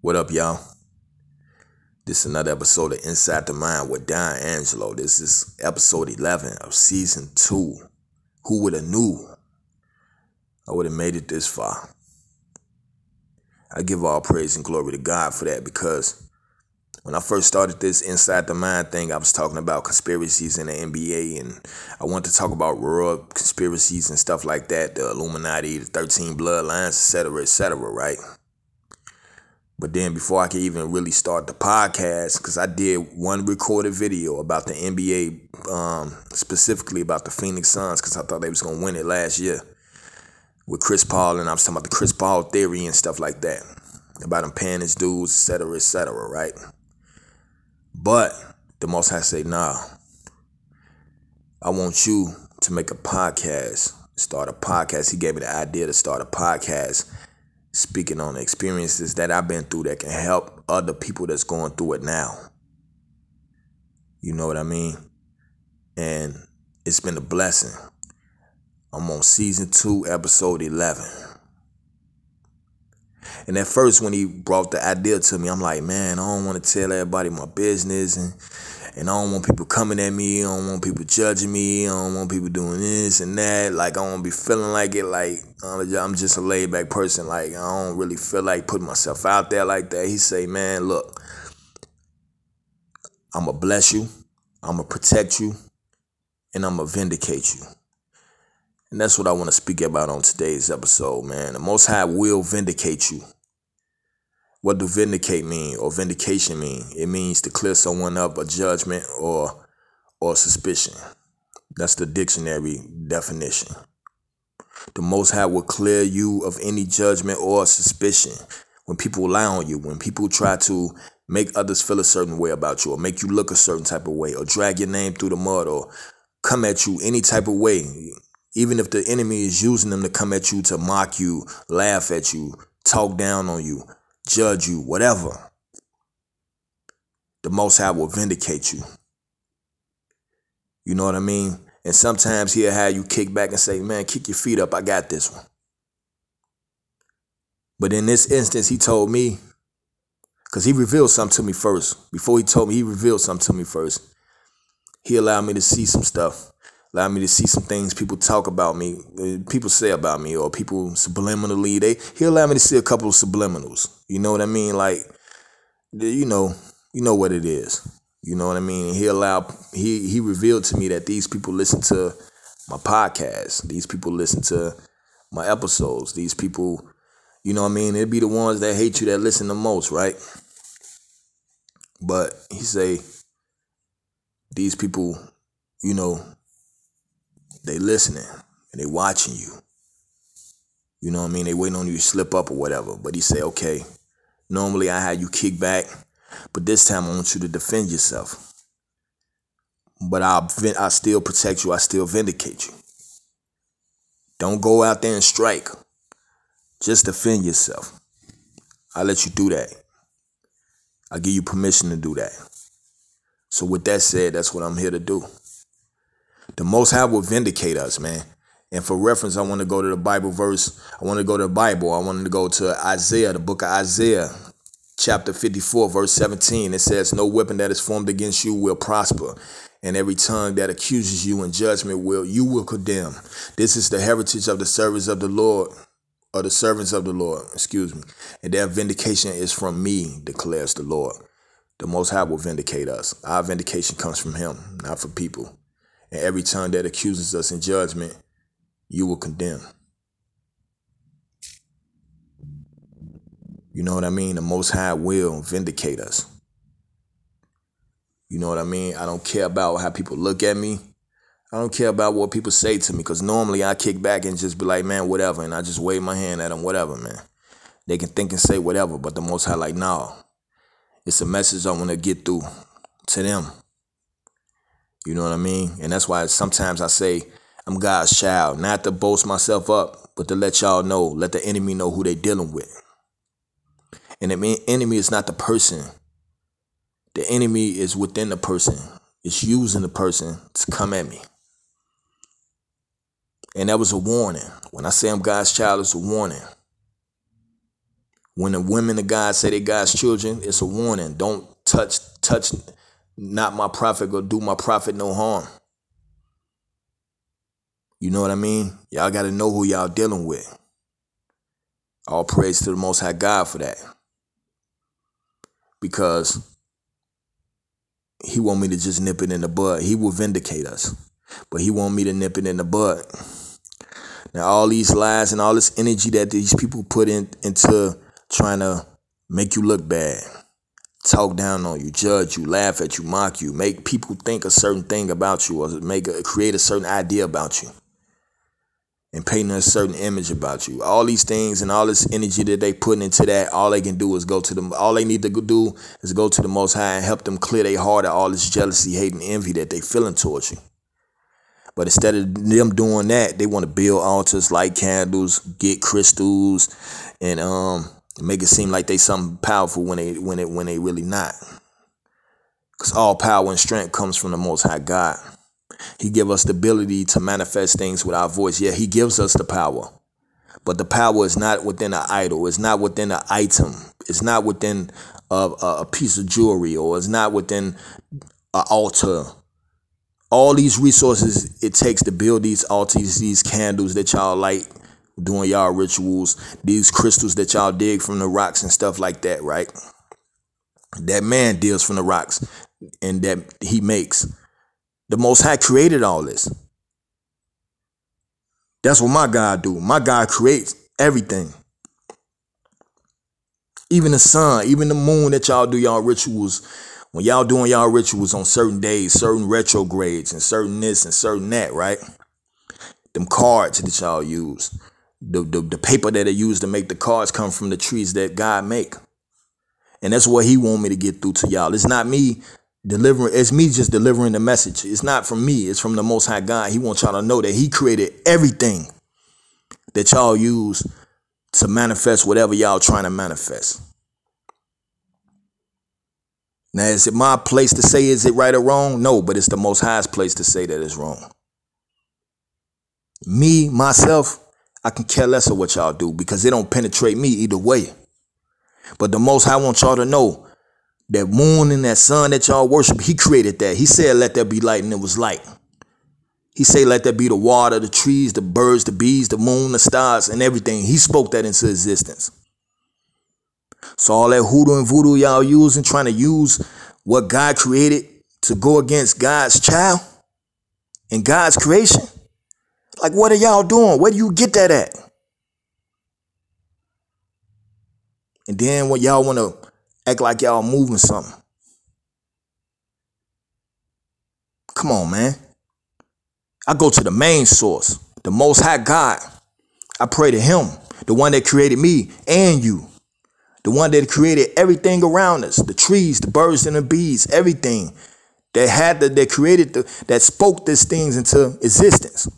What up, y'all? This is another episode of Inside the Mind with Don Angelo. This is episode 11 of season 2. Who would have knew I would have made it this far? I give all praise and glory to God for that because when I first started this Inside the Mind thing, I was talking about conspiracies in the NBA and I wanted to talk about world conspiracies and stuff like that, the Illuminati, the 13 bloodlines, etc., etc., right? But then before I could even really start the podcast, because I did one recorded video about the NBA, um, specifically about the Phoenix Suns, because I thought they was gonna win it last year with Chris Paul, and I was talking about the Chris Paul theory and stuff like that, about him paying his dues, etc., etc., right? But the Most High say, nah, I want you to make a podcast, start a podcast. He gave me the idea to start a podcast speaking on experiences that I've been through that can help other people that's going through it now. You know what I mean? And it's been a blessing. I'm on season two, episode 11. And at first, when he brought the idea to me, I'm like, man, I don't want to tell everybody my business, and and I don't want people coming at me. I don't want people judging me. I don't want people doing this and that. Like I don't be feeling like it. Like I'm just a laid back person. Like I don't really feel like putting myself out there like that. He say, man, look, I'm gonna bless you. I'm gonna protect you, and I'm gonna vindicate you. And that's what I want to speak about on today's episode, man. The Most High will vindicate you. What do vindicate mean or vindication mean? It means to clear someone up a judgment or or suspicion. That's the dictionary definition. The Most High will clear you of any judgment or suspicion. When people lie on you, when people try to make others feel a certain way about you, or make you look a certain type of way, or drag your name through the mud, or come at you any type of way, even if the enemy is using them to come at you to mock you, laugh at you, talk down on you, judge you, whatever, the Most High will vindicate you. You know what I mean? And sometimes he'll have you kick back and say, man, kick your feet up. I got this one. But in this instance, he told me, because he revealed something to me first. Before he told me, he revealed something to me first. He allowed me to see some stuff allowed me to see some things people talk about me, uh, people say about me, or people subliminally. They he allowed me to see a couple of subliminals. You know what I mean? Like, you know, you know what it is. You know what I mean? he allowed he he revealed to me that these people listen to my podcast. These people listen to my episodes. These people, you know what I mean? It'd be the ones that hate you that listen the most, right? But he say these people, you know, they listening and they watching you. You know what I mean? They waiting on you to slip up or whatever. But he say, okay, normally I had you kick back, but this time I want you to defend yourself. But I'll I still protect you. I still vindicate you. Don't go out there and strike. Just defend yourself. I let you do that. I give you permission to do that. So with that said, that's what I'm here to do. The Most High will vindicate us, man. And for reference, I want to go to the Bible verse. I want to go to the Bible. I want to go to Isaiah, the book of Isaiah, chapter 54, verse 17. It says, No weapon that is formed against you will prosper, and every tongue that accuses you in judgment will you will condemn. This is the heritage of the servants of the Lord, or the servants of the Lord, excuse me. And their vindication is from me, declares the Lord. The Most High will vindicate us. Our vindication comes from Him, not from people and every tongue that accuses us in judgment, you will condemn. You know what I mean? The Most High will vindicate us. You know what I mean? I don't care about how people look at me. I don't care about what people say to me because normally I kick back and just be like, man, whatever. And I just wave my hand at them, whatever, man. They can think and say whatever, but the Most High, like, no. It's a message I want to get through to them. You know what I mean? And that's why sometimes I say I'm God's child, not to boast myself up, but to let y'all know, let the enemy know who they dealing with. And the enemy is not the person. The enemy is within the person. It's using the person to come at me. And that was a warning. When I say I'm God's child, it's a warning. When the women of God say they God's children, it's a warning. Don't touch, touch not my prophet, go do my prophet no harm. You know what I mean? Y'all got to know who y'all dealing with. All praise to the Most High God for that. Because he want me to just nip it in the bud. He will vindicate us. But he want me to nip it in the bud. Now all these lies and all this energy that these people put in into trying to make you look bad, talk down on you, judge you, laugh at you, mock you, make people think a certain thing about you or make a, create a certain idea about you and painting a certain image about you. All these things and all this energy that they put into that, all they can do is go to them. All they need to do is go to the Most High and help them clear their heart of all this jealousy, hate, and envy that they feeling towards you. But instead of them doing that, they want to build altars, light candles, get crystals, and um make it seem like they something powerful when they when it when they really not. Cause all power and strength comes from the Most High God. He give us the ability to manifest things with our voice. Yeah, he gives us the power. But the power is not within an idol. It's not within an item. It's not within a, a piece of jewelry or it's not within an altar. All these resources it takes to build these altars, these candles that y'all light doing y'all rituals, these crystals that y'all dig from the rocks and stuff like that, right? That man deals from the rocks and that he makes. The Most High created all this. That's what my God do. My God creates everything. Even the sun, even the moon that y'all do y'all rituals. When y'all doing y'all rituals on certain days, certain retrogrades and certain this and certain that, right? Them cards that y'all use. The, the, the paper that they use to make the cards come from the trees that God make. And that's what he want me to get through to y'all. It's not me delivering it's me just delivering the message. It's not from me it's from the most high god. He wants y'all to know that he created everything that y'all use to manifest whatever y'all trying to manifest. Now is it my place to say is it right or wrong? No but it's the most highest place to say that it's wrong. Me myself i can care less of what y'all do because it don't penetrate me either way but the most I want y'all to know that moon and that sun that y'all worship, he created that. He said, let there be light, and it was light. He said, let there be the water, the trees, the birds, the bees, the moon, the stars, and everything. He spoke that into existence. So all that hoodoo and voodoo y'all using, trying to use what God created to go against God's child and God's creation. Like, what are y'all doing? Where do you get that at? And then when y'all want to act like y'all moving something. Come on, man. I go to the main source, the most high God. I pray to him, the one that created me and you. The one that created everything around us, the trees, the birds and the bees, everything that had the, that created the, that spoke these things into existence.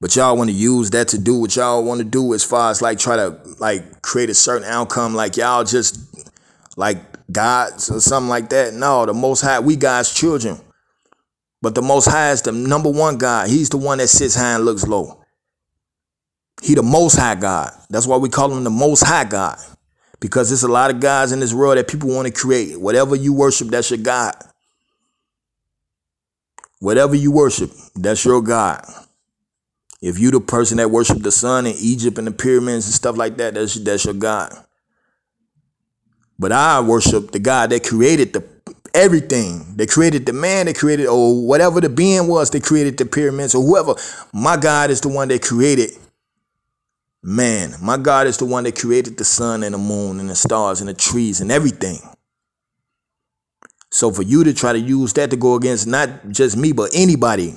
But y'all want to use that to do what y'all want to do as far as like try to like create a certain outcome, like y'all just like gods or something like that. No, the most high, we God's children. But the most high is the number one God. He's the one that sits high and looks low. He the most high God. That's why we call him the most high God. Because there's a lot of gods in this world that people want to create. Whatever you worship, that's your God. Whatever you worship, that's your God. If you the person that worship the sun in Egypt and the pyramids and stuff like that, that's that's your God. But I worship the God that created the everything. They created the man, they created or whatever the being was, they created the pyramids or whoever. My God is the one that created man. My God is the one that created the sun and the moon and the stars and the trees and everything. So for you to try to use that to go against not just me, but anybody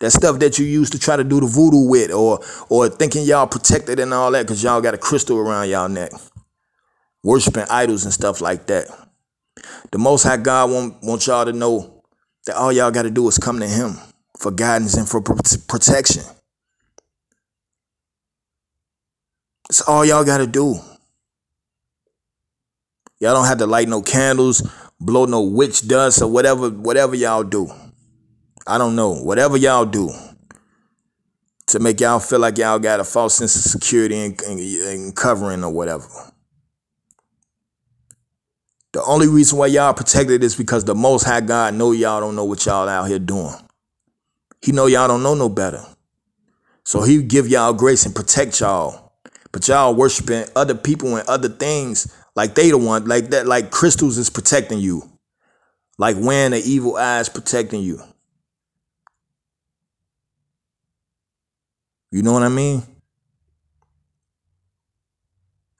that stuff that you used to try to do the voodoo with or or thinking y'all protected and all that because y'all got a crystal around y'all neck. Worshiping idols and stuff like that. The Most High God want, want y'all to know that all y'all got to do is come to Him for guidance and for protection. That's all y'all got to do. Y'all don't have to light no candles, blow no witch dust or whatever, whatever y'all do. I don't know. Whatever y'all do to make y'all feel like y'all got a false sense of security and, and, and covering or whatever. The only reason why y'all protected is because the Most High God know y'all don't know what y'all out here doing. He know y'all don't know no better. So he give y'all grace and protect y'all. But y'all worshiping other people and other things like they the one, like that, like crystals is protecting you. Like when the evil eyes protecting you. You know what I mean?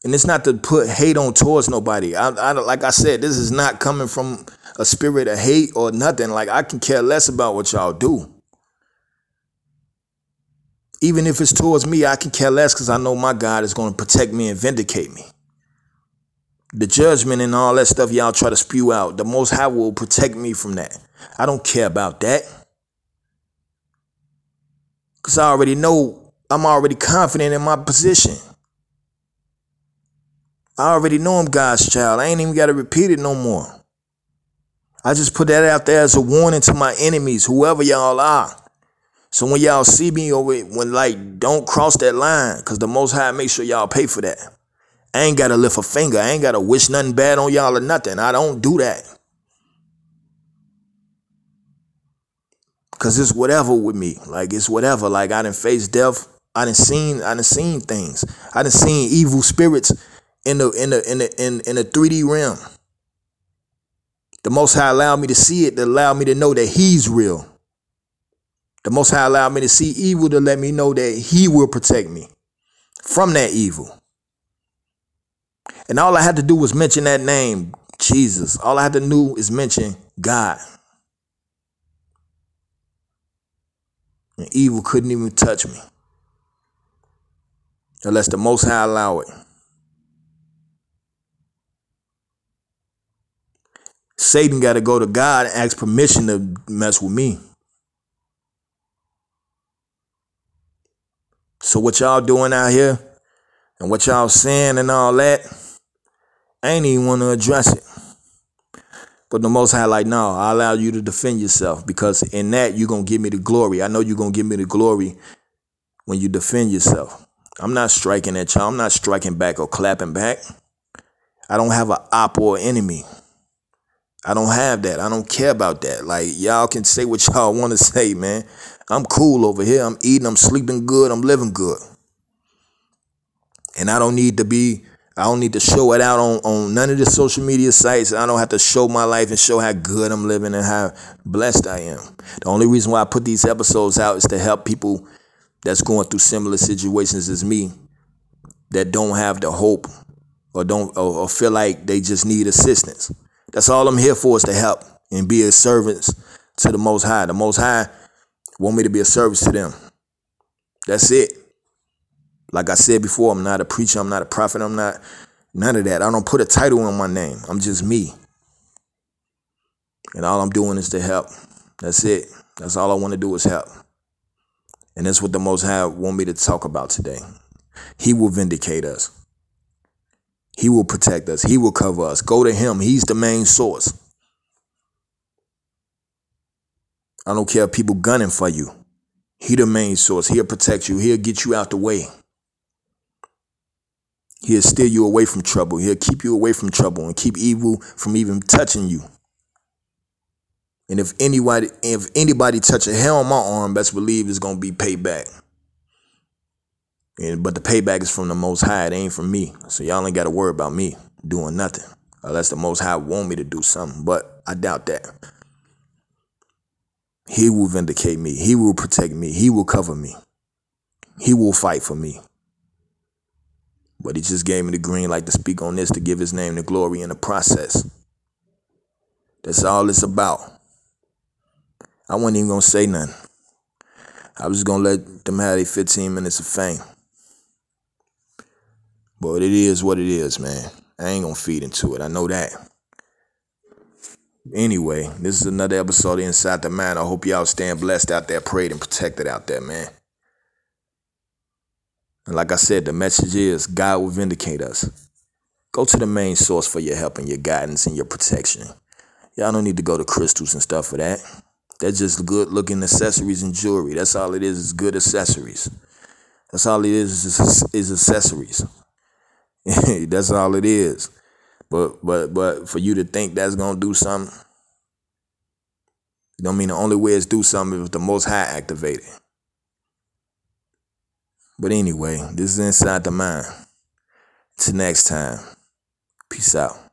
And it's not to put hate on towards nobody. I, I, like I said, this is not coming from a spirit of hate or nothing. Like I can care less about what y'all do. Even if it's towards me, I can care less because I know my God is going to protect me and vindicate me. The judgment and all that stuff y'all try to spew out, the Most High will protect me from that. I don't care about that. Because I already know, I'm already confident in my position. I already know I'm God's child. I ain't even got to repeat it no more. I just put that out there as a warning to my enemies, whoever y'all are. So when y'all see me over when like don't cross that line, cause the most high make sure y'all pay for that. I ain't gotta lift a finger. I ain't gotta wish nothing bad on y'all or nothing. I don't do that. Cause it's whatever with me. Like it's whatever. Like I didn't face death. I done seen I done seen things. I done seen evil spirits in the in the in the in, in the 3D realm. The Most High allowed me to see it, to allow me to know that He's real. The Most High allowed me to see evil to let me know that He will protect me from that evil. And all I had to do was mention that name, Jesus. All I had to do is mention God. And evil couldn't even touch me. Unless the Most High allow it. Satan got to go to God and ask permission to mess with me. So what y'all doing out here and what y'all saying and all that, I ain't even want to address it. But the most high like, no, I allow you to defend yourself because in that you're gonna give me the glory. I know you're gonna give me the glory when you defend yourself. I'm not striking at y'all. I'm not striking back or clapping back. I don't have an op or enemy. I don't have that. I don't care about that. Like y'all can say what y'all want to say, man. I'm cool over here. I'm eating, I'm sleeping good, I'm living good. And I don't need to be I don't need to show it out on, on none of the social media sites. I don't have to show my life and show how good I'm living and how blessed I am. The only reason why I put these episodes out is to help people that's going through similar situations as me that don't have the hope or don't or, or feel like they just need assistance. That's all I'm here for is to help and be a servant to the Most High. The Most High want me to be a service to them. That's it. Like I said before, I'm not a preacher, I'm not a prophet, I'm not none of that. I don't put a title on my name. I'm just me. And all I'm doing is to help. That's it. That's all I want to do is help. And that's what the Most High want me to talk about today. He will vindicate us. He will protect us. He will cover us. Go to him. He's the main source. I don't care if people gunning for you. He the main source. He'll protect you. He'll get you out the way. He'll steer you away from trouble. He'll keep you away from trouble and keep evil from even touching you. And if anybody if anybody touch a hair on my arm, best believe it's gonna be payback. And, but the payback is from the Most High. It ain't from me. So y'all ain't got to worry about me doing nothing. Unless the Most High want me to do something. But I doubt that. He will vindicate me. He will protect me. He will cover me. He will fight for me. But he just gave me the green light to speak on this to give his name the glory in the process. That's all it's about. I wasn't even gonna say nothing. I was just gonna let them have their 15 minutes of fame. But it is what it is, man. I ain't gonna feed into it. I know that. Anyway, this is another episode of Inside the Mind. I hope y'all staying blessed out there, prayed and protected out there, man. And like I said, the message is God will vindicate us. Go to the main source for your help and your guidance and your protection. Y'all don't need to go to crystals and stuff for that. That's just good looking accessories and jewelry. That's all it is, is good accessories. That's all it is, is, is accessories. that's all it is. But but but for you to think that's gonna do something, I mean the only way is do something if the most high activated. But anyway, this is inside the mind. Till next time. Peace out.